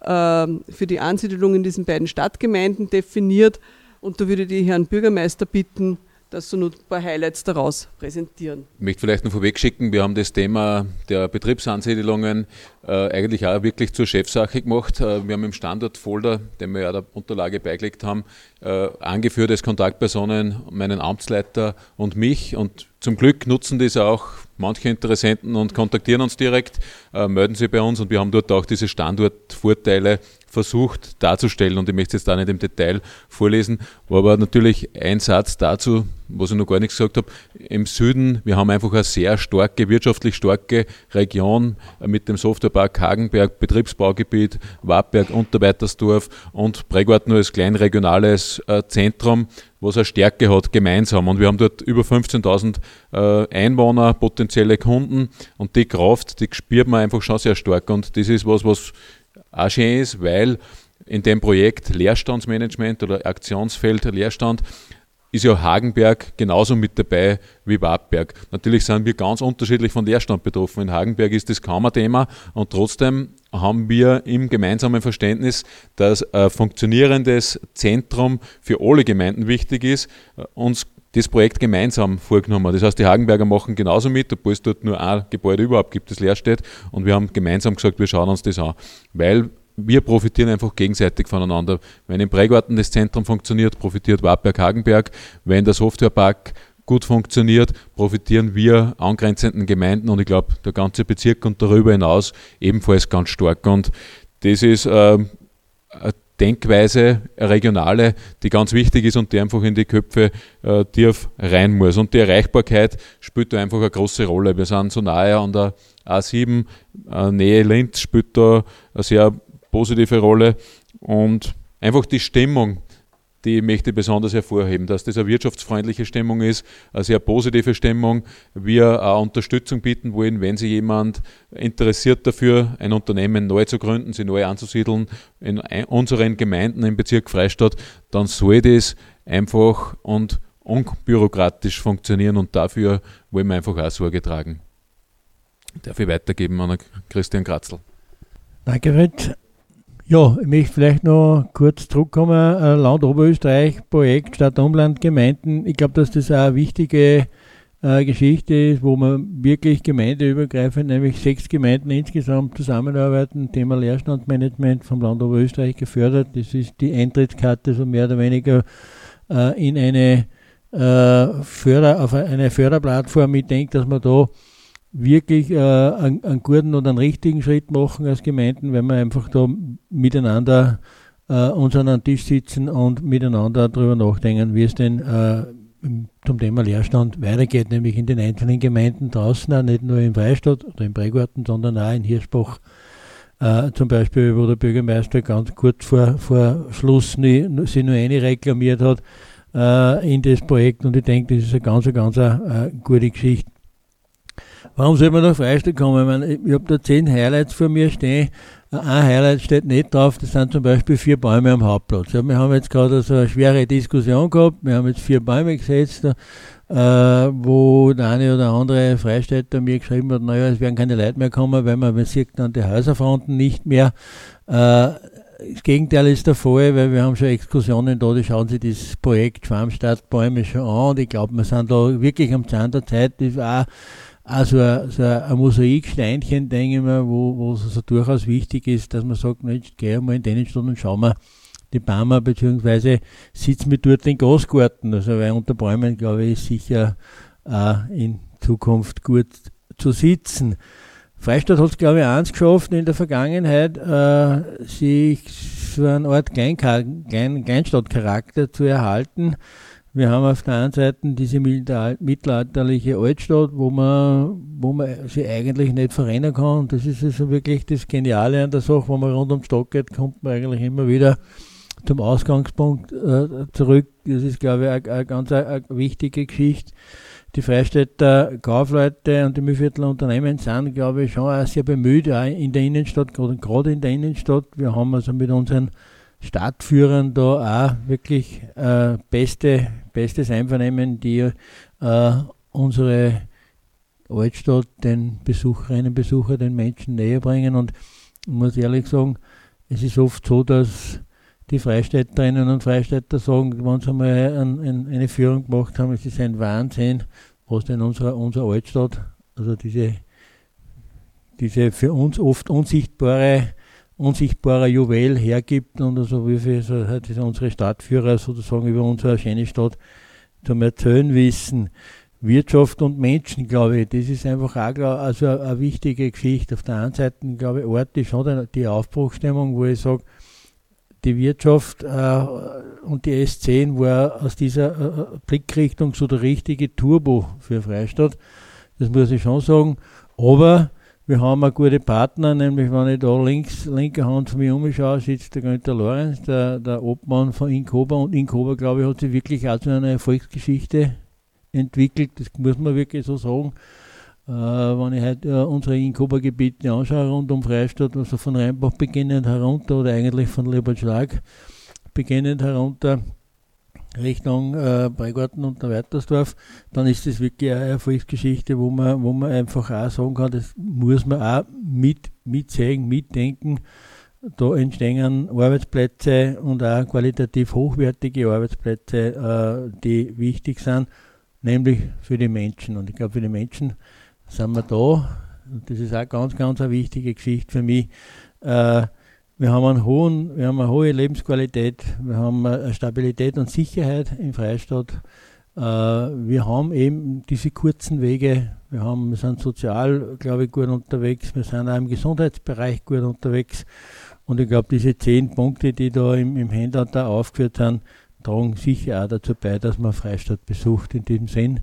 äh, für die Ansiedelung in diesen beiden Stadtgemeinden definiert. Und da würde ich die Herrn Bürgermeister bitten, dass so ein paar Highlights daraus präsentieren. Ich möchte vielleicht noch vorweg schicken, wir haben das Thema der Betriebsansiedelungen äh, eigentlich auch wirklich zur Chefsache gemacht. Äh, wir haben im Standortfolder, den wir ja der Unterlage beigelegt haben, äh, angeführt als Kontaktpersonen meinen Amtsleiter und mich. Und zum Glück nutzen das auch manche Interessenten und kontaktieren uns direkt, äh, melden sie bei uns und wir haben dort auch diese Standortvorteile versucht darzustellen und ich möchte es jetzt da nicht im Detail vorlesen, aber natürlich ein Satz dazu, was ich noch gar nicht gesagt habe. Im Süden, wir haben einfach eine sehr starke, wirtschaftlich starke Region mit dem Softwarepark Hagenberg, Betriebsbaugebiet, Wartberg, Unterweitersdorf und Prägwart nur als klein regionales äh, Zentrum, was eine Stärke hat, gemeinsam. Und wir haben dort über 15.000 äh, Einwohner, potenzielle Kunden und die Kraft, die spürt man einfach schon sehr stark. Und das ist was, was auch schön ist, weil in dem Projekt Leerstandsmanagement oder Aktionsfeld Leerstand ist ja Hagenberg genauso mit dabei wie Wartberg. Natürlich sind wir ganz unterschiedlich von Leerstand betroffen. In Hagenberg ist das kaum ein Thema und trotzdem haben wir im gemeinsamen Verständnis, dass ein funktionierendes Zentrum für alle Gemeinden wichtig ist, uns das Projekt gemeinsam vorgenommen. Das heißt, die Hagenberger machen genauso mit, obwohl es dort nur ein Gebäude überhaupt gibt, das leer steht. Und wir haben gemeinsam gesagt, wir schauen uns das an. Weil wir profitieren einfach gegenseitig voneinander. Wenn im Prägarten das Zentrum funktioniert, profitiert Wartberg-Hagenberg. Wenn der Softwarepark gut funktioniert, profitieren wir angrenzenden Gemeinden und ich glaube, der ganze Bezirk und darüber hinaus ebenfalls ganz stark. Und das ist äh, eine Denkweise, regionale, die ganz wichtig ist und die einfach in die Köpfe äh, tief rein muss. Und die Erreichbarkeit spielt da einfach eine große Rolle. Wir sind so nahe an der A7, äh, Nähe Linz spielt da eine sehr positive Rolle und einfach die Stimmung, die möchte ich besonders hervorheben, dass das eine wirtschaftsfreundliche Stimmung ist, eine sehr positive Stimmung. Wir auch Unterstützung bieten wollen, wenn sich jemand interessiert dafür, ein Unternehmen neu zu gründen, sie neu anzusiedeln in unseren Gemeinden im Bezirk Freistadt, dann soll das einfach und unbürokratisch funktionieren und dafür wollen wir einfach auch Sorge tragen. Darf ich weitergeben an Christian Kratzl. Danke, Fred. Ja, ich möchte vielleicht noch kurz zurückkommen. Äh, Land Oberösterreich, Projekt Stadt-Umland-Gemeinden. Ich glaube, dass das auch eine wichtige äh, Geschichte ist, wo man wirklich gemeindeübergreifend, nämlich sechs Gemeinden insgesamt zusammenarbeiten. Thema Leerstandmanagement vom Land Oberösterreich gefördert. Das ist die Eintrittskarte so mehr oder weniger äh, in eine, Förder, auf eine Förderplattform. Ich denke, dass man da wirklich äh, einen, einen, guten und einen richtigen Schritt machen als Gemeinden, wenn wir einfach da miteinander äh, uns an einen Tisch sitzen und miteinander darüber nachdenken, wie es denn äh, zum Thema Leerstand weitergeht, nämlich in den einzelnen Gemeinden draußen, auch nicht nur in Freistadt oder in Prägarten, sondern auch in Hirschbach. Äh, zum Beispiel, wo der Bürgermeister ganz kurz vor, vor Schluss sich nur eine reklamiert hat äh, in das Projekt und ich denke, das ist eine ganz, ganz eine, äh, gute Geschichte. Warum soll man nach Freistadt kommen? Ich, meine, ich habe da zehn Highlights vor mir stehen. Ein Highlight steht nicht drauf, das sind zum Beispiel vier Bäume am Hauptplatz. Ja, wir haben jetzt gerade so eine schwere Diskussion gehabt. Wir haben jetzt vier Bäume gesetzt, äh, wo der eine oder andere Freistädter mir geschrieben hat, naja, es werden keine Leute mehr kommen, weil man, man sieht dann die Häuserfronten nicht mehr. Äh, das Gegenteil ist der Fall, weil wir haben schon Exkursionen da, die schauen sich das Projekt Schwarmstadtbäume schon an und ich glaube, wir sind da wirklich am Zahn der Zeit. Das auch also so ein Mosaiksteinchen, denke ich mir, wo, wo es also durchaus wichtig ist, dass man sagt, Mensch, geh mal in den Stunden und schau mal die Bäume, beziehungsweise sitzen wir dort in Gasgarten. Also weil unter Bäumen, glaube ich, ist sicher auch in Zukunft gut zu sitzen. Freistadt hat es, glaube ich, eins geschafft in der Vergangenheit, äh, sich so eine Art Kleinstadtcharakter zu erhalten. Wir haben auf der einen Seite diese mittelalterliche Altstadt, wo man, wo man sich eigentlich nicht verrennen kann. Das ist also wirklich das Geniale an der Sache, wenn man rund um Stadt geht, kommt man eigentlich immer wieder zum Ausgangspunkt äh, zurück. Das ist, glaube ich, eine, ganz eine wichtige Geschichte. die Freistädter Kaufleute und die Mühlviertler Unternehmen sind, glaube ich, schon auch sehr bemüht, auch in der Innenstadt, gerade in der Innenstadt. Wir haben also mit unseren Stadtführern da auch wirklich äh, beste, bestes Einvernehmen, die äh, unsere Altstadt den Besucherinnen und Besuchern, den Menschen näher bringen. Und ich muss ehrlich sagen, es ist oft so, dass die Freistädterinnen und Freistädter sagen, wenn sie einmal ein, ein, eine Führung gemacht haben, es ist ein Wahnsinn, was denn unsere, unsere Altstadt, also diese, diese für uns oft unsichtbare, unsichtbare Juwel hergibt und also wie viel so, hat unsere Stadtführer sozusagen über unsere schöne Stadt zum Erzählen wissen. Wirtschaft und Menschen, glaube ich, das ist einfach auch also eine wichtige Geschichte. Auf der einen Seite, glaube ich, Ort ist schon die Aufbruchstimmung, wo ich sage, die Wirtschaft äh, und die S10 war aus dieser äh, Blickrichtung so der richtige Turbo für Freistadt. Das muss ich schon sagen. Aber wir haben auch gute Partner, nämlich wenn ich da links, linke Hand von mir umschaue, sitzt der Günther Lorenz, der, der Obmann von Inkoba. Und Inkoba, glaube ich, hat sich wirklich auch zu einer Erfolgsgeschichte entwickelt. Das muss man wirklich so sagen. Äh, wenn ich heute äh, unsere Inkuba-Gebiete anschaue, rund um Freistadt, also von Rheinbach beginnend herunter oder eigentlich von Leopoldschlag beginnend herunter Richtung äh, Breigarten und der Weitersdorf, dann ist das wirklich eine Erfolgsgeschichte, wo man, wo man einfach auch sagen kann, das muss man auch mit, mitsehen, mitdenken. Da entstehen Arbeitsplätze und auch qualitativ hochwertige Arbeitsplätze, äh, die wichtig sind, nämlich für die Menschen. Und ich glaube, für die Menschen sind wir da. Und das ist auch ganz, ganz eine wichtige Geschichte für mich. Äh, wir haben, einen hohen, wir haben eine hohe Lebensqualität, wir haben Stabilität und Sicherheit im Freistaat. Äh, wir haben eben diese kurzen Wege, wir, haben, wir sind sozial, glaube ich, gut unterwegs, wir sind auch im Gesundheitsbereich gut unterwegs. Und ich glaube, diese zehn Punkte, die da im, im Handout da aufgeführt sind, tragen sicher auch dazu bei, dass man Freistaat besucht. In diesem Sinn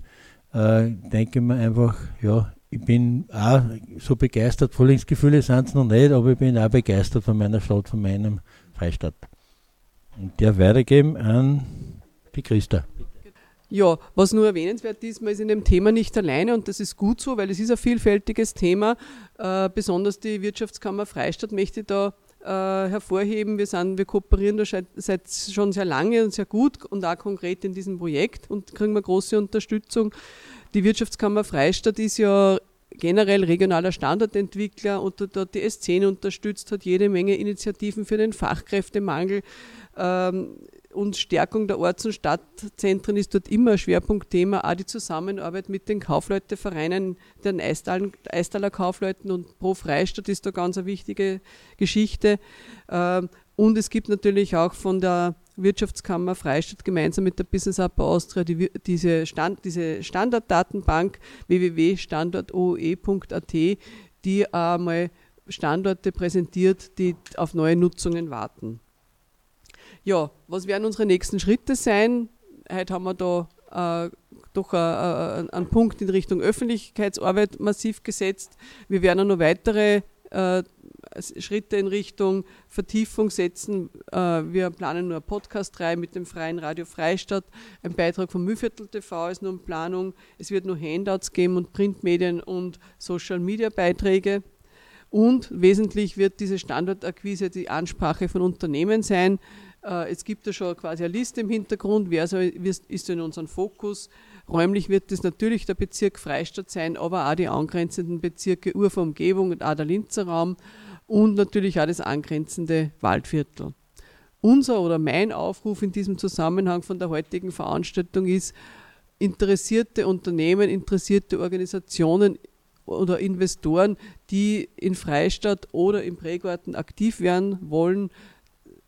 äh, denke ich mir einfach, ja, ich bin auch so begeistert, Frühlingsgefühle sind es noch nicht, aber ich bin auch begeistert von meiner Stadt, von meinem Freistaat. Und der weitergeben an die Christa. Ja, was nur erwähnenswert ist, man ist in dem Thema nicht alleine und das ist gut so, weil es ist ein vielfältiges Thema. Äh, besonders die Wirtschaftskammer Freistadt möchte da äh, hervorheben. Wir, sind, wir kooperieren da seit schon sehr lange und sehr gut und auch konkret in diesem Projekt und kriegen wir große Unterstützung. Die Wirtschaftskammer Freistadt ist ja generell regionaler Standortentwickler und dort die S10 unterstützt, hat jede Menge Initiativen für den Fachkräftemangel. Ähm, und Stärkung der Orts- und Stadtzentren ist dort immer ein Schwerpunktthema. Auch die Zusammenarbeit mit den Kaufleutevereinen, den Eistaler Kaufleuten und Pro Freistadt ist da ganz eine wichtige Geschichte. Ähm, und es gibt natürlich auch von der Wirtschaftskammer Freistadt gemeinsam mit der Business Up Austria die, diese, Stand, diese Standortdatenbank www.standortoe.at, die einmal Standorte präsentiert, die auf neue Nutzungen warten. Ja, was werden unsere nächsten Schritte sein? Heute haben wir da äh, doch äh, äh, einen Punkt in Richtung Öffentlichkeitsarbeit massiv gesetzt. Wir werden auch noch weitere äh, Schritte in Richtung Vertiefung setzen. Äh, wir planen nur eine Podcast-Reihe mit dem Freien Radio Freistadt. Ein Beitrag vom Mühlviertel TV ist nur in Planung. Es wird nur Handouts geben und Printmedien und Social-Media-Beiträge. Und wesentlich wird diese Standortakquise die Ansprache von Unternehmen sein. Äh, es gibt ja schon quasi eine Liste im Hintergrund, wer ist in unserem Fokus. Räumlich wird es natürlich der Bezirk Freistadt sein, aber auch die angrenzenden Bezirke Urfer Umgebung und auch der Linzer Raum und natürlich auch das angrenzende Waldviertel. Unser oder mein Aufruf in diesem Zusammenhang von der heutigen Veranstaltung ist, interessierte Unternehmen, interessierte Organisationen oder Investoren, die in Freistadt oder im Prägarten aktiv werden wollen,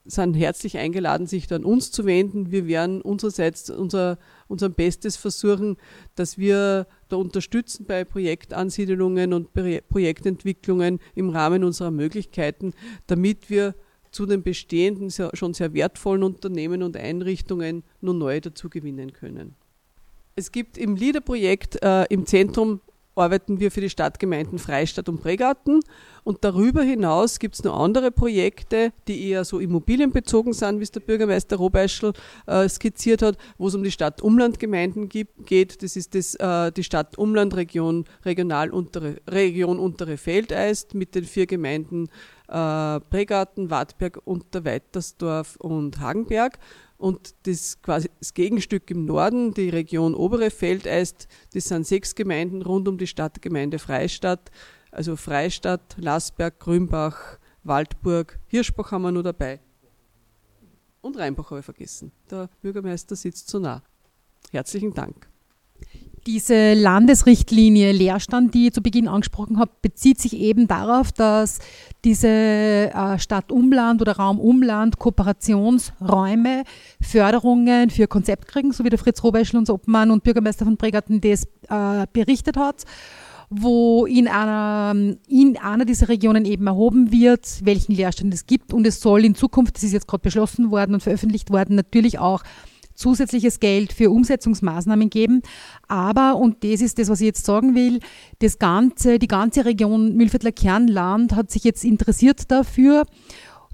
sind herzlich eingeladen, sich an uns zu wenden. Wir werden unsererseits unser, unser Bestes versuchen, dass wir da unterstützen bei Projektansiedelungen und Projektentwicklungen im Rahmen unserer Möglichkeiten, damit wir zu den bestehenden, schon sehr wertvollen Unternehmen und Einrichtungen nur neue dazu gewinnen können. Es gibt im LIDER-Projekt äh, im Zentrum arbeiten wir für die Stadtgemeinden Freistadt und Pregarten. Und darüber hinaus gibt es noch andere Projekte, die eher so immobilienbezogen sind, wie es der Bürgermeister Robeischl äh, skizziert hat, wo es um die Stadt-Umland-Gemeinden geht. Das ist das, äh, die Stadt-Umland-Region Regional untere, Region Untere Feldeist mit den vier Gemeinden äh, Pregarten, Wartberg, Unterweitersdorf und Hagenberg. Und das quasi das Gegenstück im Norden, die Region Obere Feldeist, das sind sechs Gemeinden rund um die Stadtgemeinde Freistadt. Also Freistadt, Lassberg, Grünbach, Waldburg, Hirschbach haben wir nur dabei. Und Rheinbach habe ich vergessen. Der Bürgermeister sitzt so nah. Herzlichen Dank. Diese Landesrichtlinie Leerstand, die ich zu Beginn angesprochen habe, bezieht sich eben darauf, dass diese äh, Stadt-Umland oder Raum-Umland Kooperationsräume Förderungen für Konzept kriegen, so wie der Fritz Robeschl, unser Obmann und Bürgermeister von Pregarten, das äh, berichtet hat wo in einer, in einer dieser Regionen eben erhoben wird, welchen Leerstand es gibt. Und es soll in Zukunft, das ist jetzt gerade beschlossen worden und veröffentlicht worden, natürlich auch zusätzliches Geld für Umsetzungsmaßnahmen geben. Aber, und das ist das, was ich jetzt sagen will, das ganze, die ganze Region Mühlviertler Kernland hat sich jetzt interessiert dafür,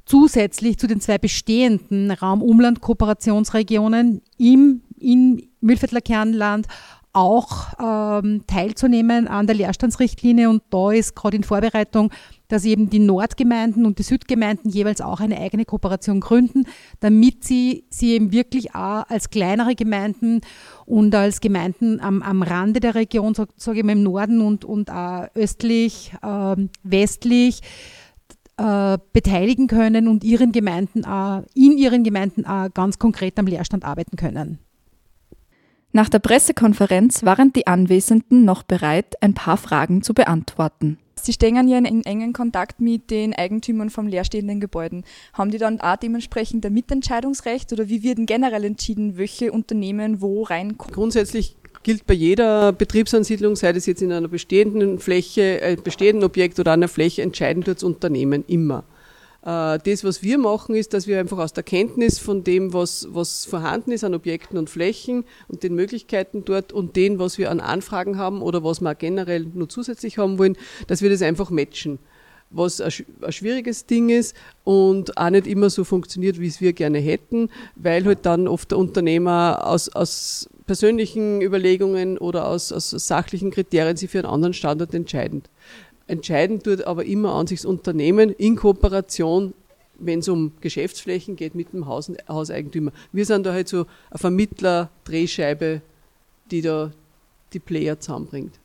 zusätzlich zu den zwei bestehenden Raum-Umland-Kooperationsregionen im, in Mühlviertler Kernland auch ähm, teilzunehmen an der Leerstandsrichtlinie. Und da ist gerade in Vorbereitung, dass eben die Nordgemeinden und die Südgemeinden jeweils auch eine eigene Kooperation gründen, damit sie sie eben wirklich auch als kleinere Gemeinden und als Gemeinden am, am Rande der Region, sage sag ich mal im Norden und, und auch östlich, äh, westlich, äh, beteiligen können und ihren Gemeinden in ihren Gemeinden auch ganz konkret am Leerstand arbeiten können. Nach der Pressekonferenz waren die Anwesenden noch bereit, ein paar Fragen zu beantworten. Sie stehen ja in engen Kontakt mit den Eigentümern von leerstehenden Gebäuden. Haben die dann auch dementsprechend ein Mitentscheidungsrecht oder wie wird denn generell entschieden, welche Unternehmen wo reinkommen? Grundsätzlich gilt bei jeder Betriebsansiedlung, sei das jetzt in einer bestehenden Fläche, äh, bestehenden Objekt oder einer Fläche, entscheiden das Unternehmen immer. Äh, das, was wir machen, ist, dass wir einfach aus der Kenntnis von dem, was, was vorhanden ist an Objekten und Flächen und den Möglichkeiten dort und dem, was wir an Anfragen haben oder was wir generell nur zusätzlich haben wollen, dass wir das einfach matchen was ein, schwieriges Ding ist und auch nicht immer so funktioniert, wie es wir gerne hätten, weil halt dann oft der Unternehmer aus, aus persönlichen Überlegungen oder aus, aus sachlichen Kriterien sich für einen anderen Standort entscheidet. Entscheiden tut aber immer an sich das Unternehmen in Kooperation, wenn es um Geschäftsflächen geht, mit dem Haus, Hauseigentümer. Wir sind da halt so eine Vermittler, Drehscheibe, die da die Player zusammenbringt.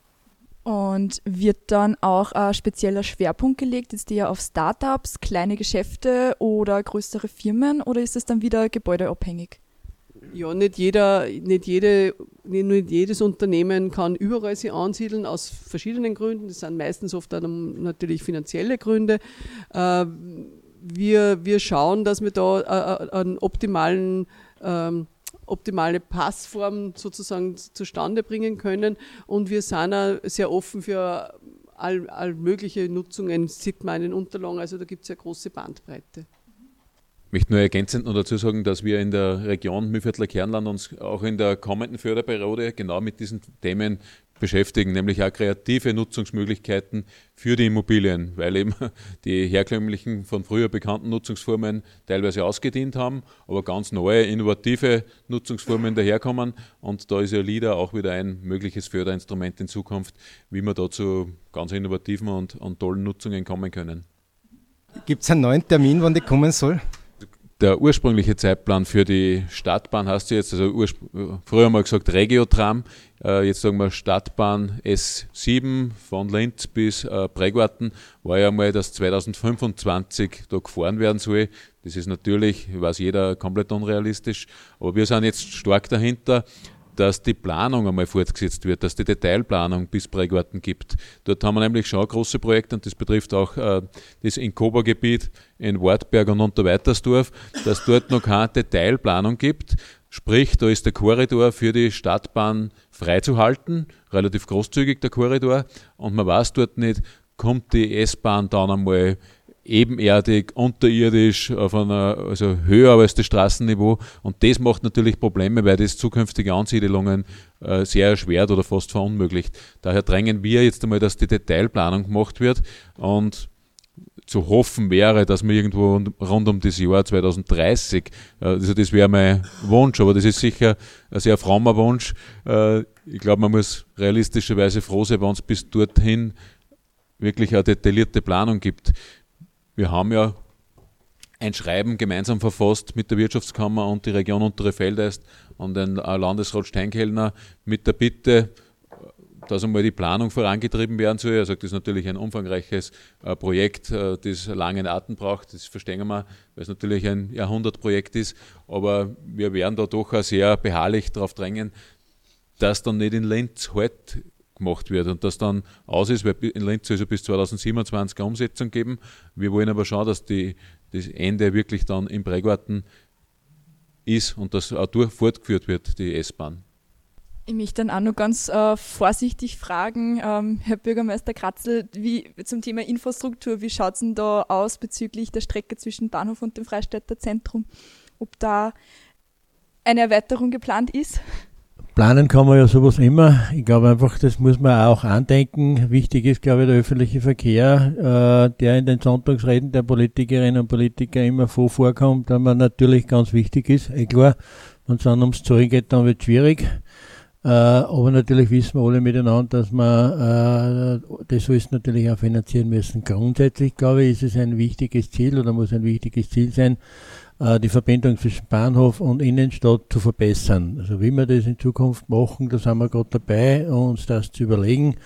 Und wird dann auch ein spezieller Schwerpunkt gelegt, ist der auf Startups, kleine Geschäfte oder größere Firmen oder ist es dann wieder gebäudeabhängig? Ja, nicht jeder, nicht jede, nicht jedes Unternehmen kann überall sich ansiedeln aus verschiedenen Gründen. Das sind meistens oft dann natürlich finanzielle Gründe. Äh, wir, wir schauen, dass wir da äh, äh, einen optimalen ähm, optimale Passform sozusagen zustande bringen können. Und wir sind auch sehr offen für all, all mögliche Nutzungen, sieht man in den Unterlagen. Also da gibt es ja große Bandbreite. Möchte nur ergänzend noch dazu sagen, dass wir in der Region Mühlviertler Kernland uns auch in der kommenden Förderperiode genau mit diesen Themen beschäftigen, nämlich auch kreative Nutzungsmöglichkeiten für die Immobilien, weil eben *laughs* die herkömmlichen von früher bekannten Nutzungsformen teilweise ausgedient haben, aber ganz neue, innovative Nutzungsformen daherkommen. Und da ist ja LIDA auch wieder ein mögliches Förderinstrument in Zukunft, wie wir da zu ganz innovativen und, und tollen Nutzungen kommen können. Gibt es einen neuen Termin, wann die kommen soll? Der ursprüngliche Zeitplan für die Stadtbahn hast du jetzt, also früher mal gesagt Regiotram, äh, jetzt sagen wir Stadtbahn S7 von Linz bis äh, Prägarten, war ja mal, dass 2025 da gefahren werden soll. Das ist natürlich, weiß jeder, komplett unrealistisch, aber wir sind jetzt stark dahinter dass die Planung einmal fortgesetzt wird, dass die Detailplanung bis Prägarten gibt. Dort haben wir nämlich schon große Projekte und das betrifft auch äh, das Inkoba-Gebiet in Wartberg und Unterweitersdorf, dass dort noch keine Detailplanung gibt. Sprich, da ist der Korridor für die Stadtbahn freizuhalten, relativ großzügig der Korridor, und man weiß dort nicht, kommt die S-Bahn dann einmal ebenerdig, unterirdisch, auf einer, also höher als das Straßenniveau. Und das macht natürlich Probleme, weil das zukünftige Ansiedelungen äh, sehr erschwert oder fast verunmöglicht. Daher drängen wir jetzt einmal, dass die Detailplanung gemacht wird und zu hoffen wäre, dass wir irgendwo rund um das Jahr 2030, also das wäre mein Wunsch, aber das ist sicher ein sehr frommer Wunsch. Äh, ich glaube, man muss realistischerweise froh sein, wenn es bis dorthin wirklich eine detaillierte Planung gibt. Wir haben ja ein Schreiben gemeinsam verfasst mit der Wirtschaftskammer und die Region Untere Feldeist und den Landesrat Steinkellner mit der Bitte, dass einmal die Planung vorangetrieben werden soll. Er sagt, das ist natürlich ein umfangreiches äh, Projekt, äh, das langen Atem braucht. Das verstehen wir, weil es natürlich ein Jahrhundertprojekt ist. Aber wir werden da doch auch sehr beharrlich darauf drängen, dass dann nicht in Lenz halt gemacht wird und das dann aus ist, weil in Linz soll es bis 2027 eine Umsetzung geben. Wir wollen aber schauen, dass die, das Ende wirklich dann im Prägarten ist und das auch durch fortgeführt wird, die S-Bahn. Ich möchte dann auch noch ganz äh, vorsichtig fragen, ähm, Herr Bürgermeister Kratzel, wie, zum Thema Infrastruktur, wie schaut es denn da aus bezüglich der Strecke zwischen Bahnhof und dem Freistädter Zentrum? Ob da eine Erweiterung geplant ist? Planen kann man ja sowas immer. Ich glaube einfach, das muss man auch andenken. Wichtig ist, glaube ich, der öffentliche Verkehr, äh, der in den Sonntagsreden der Politikerinnen und Politiker immer vorkommt, aber natürlich ganz wichtig ist. Eh klar, wenn es dann ums Zahlen geht, dann wird es schwierig. Äh, aber natürlich wissen wir alle miteinander, dass man äh, das alles natürlich auch finanzieren müssen. Grundsätzlich, glaube ich, ist es ein wichtiges Ziel oder muss ein wichtiges Ziel sein, die Verbindung zwischen Bahnhof und Innenstadt zu verbessern. Also wie wir das in Zukunft machen, da sind wir gerade dabei, uns das zu überlegen.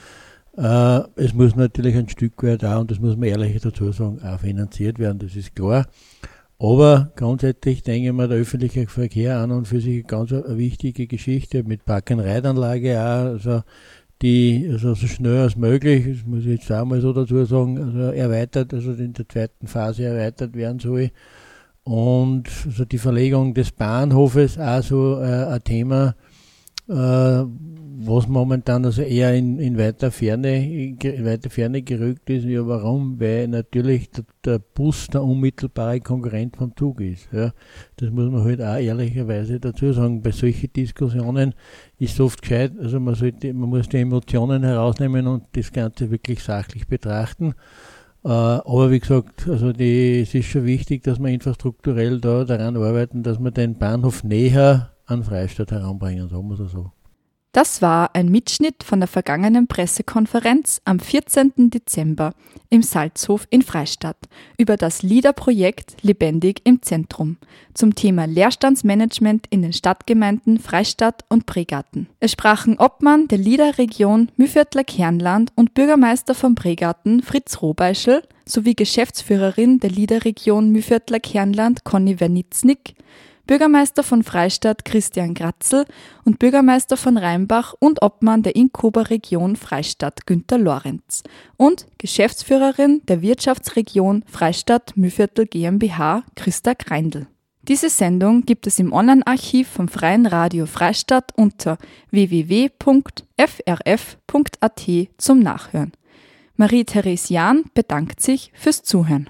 Äh, es muss natürlich ein Stück weit auch, und das muss man ehrlich dazu sagen, auch finanziert werden, das ist klar. Aber grundsätzlich denke ich mal, der öffentliche Verkehr an und für sich eine ganz wichtige Geschichte mit Park-and-Ride-Anlage auch, also die also so schnell als möglich, das muss ich jetzt auch mal so dazu sagen, also erweitert, also in der zweiten Phase erweitert werden soll. Und also die Verlegung des Bahnhofes auch so äh, ein Thema, äh, was momentan also eher in, in weiter Ferne, in weiter Ferne gerückt ist. Ja, warum? Weil natürlich der, der, Bus der unmittelbare Konkurrent vom Zug ist. Ja. Das muss man halt auch ehrlicherweise dazu sagen. Bei solchen Diskussionen ist oft gescheit, also man sollte, man muss die Emotionen herausnehmen und das Ganze wirklich sachlich betrachten. Äh, aber wie gesagt, also die, es ist schon wichtig, dass wir infrastrukturell da daran arbeiten, dass wir den Bahnhof näher an Freistadt heranbringen, sagen wir so. Das war ein Mitschnitt von der vergangenen Pressekonferenz am 14. Dezember im Salzhof in Freistadt über das LIDA-Projekt Lebendig im Zentrum zum Thema Leerstandsmanagement in den Stadtgemeinden Freistadt und Pregarten. Es sprachen Obmann der LIDA-Region Mühviertler Kernland und Bürgermeister von Pregarten Fritz Robeischl sowie Geschäftsführerin der LIDA-Region Mühviertler Kernland Conny Wernitznik Bürgermeister von Freistadt Christian Gratzel und Bürgermeister von Rheinbach und Obmann der Inkober Region Freistadt Günter Lorenz und Geschäftsführerin der Wirtschaftsregion Freistadt Mühviertel GmbH Christa Greindl. Diese Sendung gibt es im Online-Archiv vom Freien Radio Freistadt unter www.frf.at zum Nachhören. Marie-Therese Jahn bedankt sich fürs Zuhören.